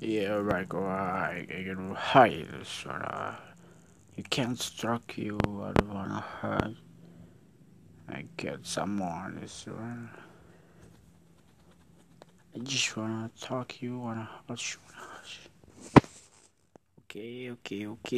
Yeah, right, right, this one. Uh, you can't struck you, I don't wanna hurt. I get someone, this one. I just wanna talk you, wanna hush, wanna hush. Okay, okay, okay.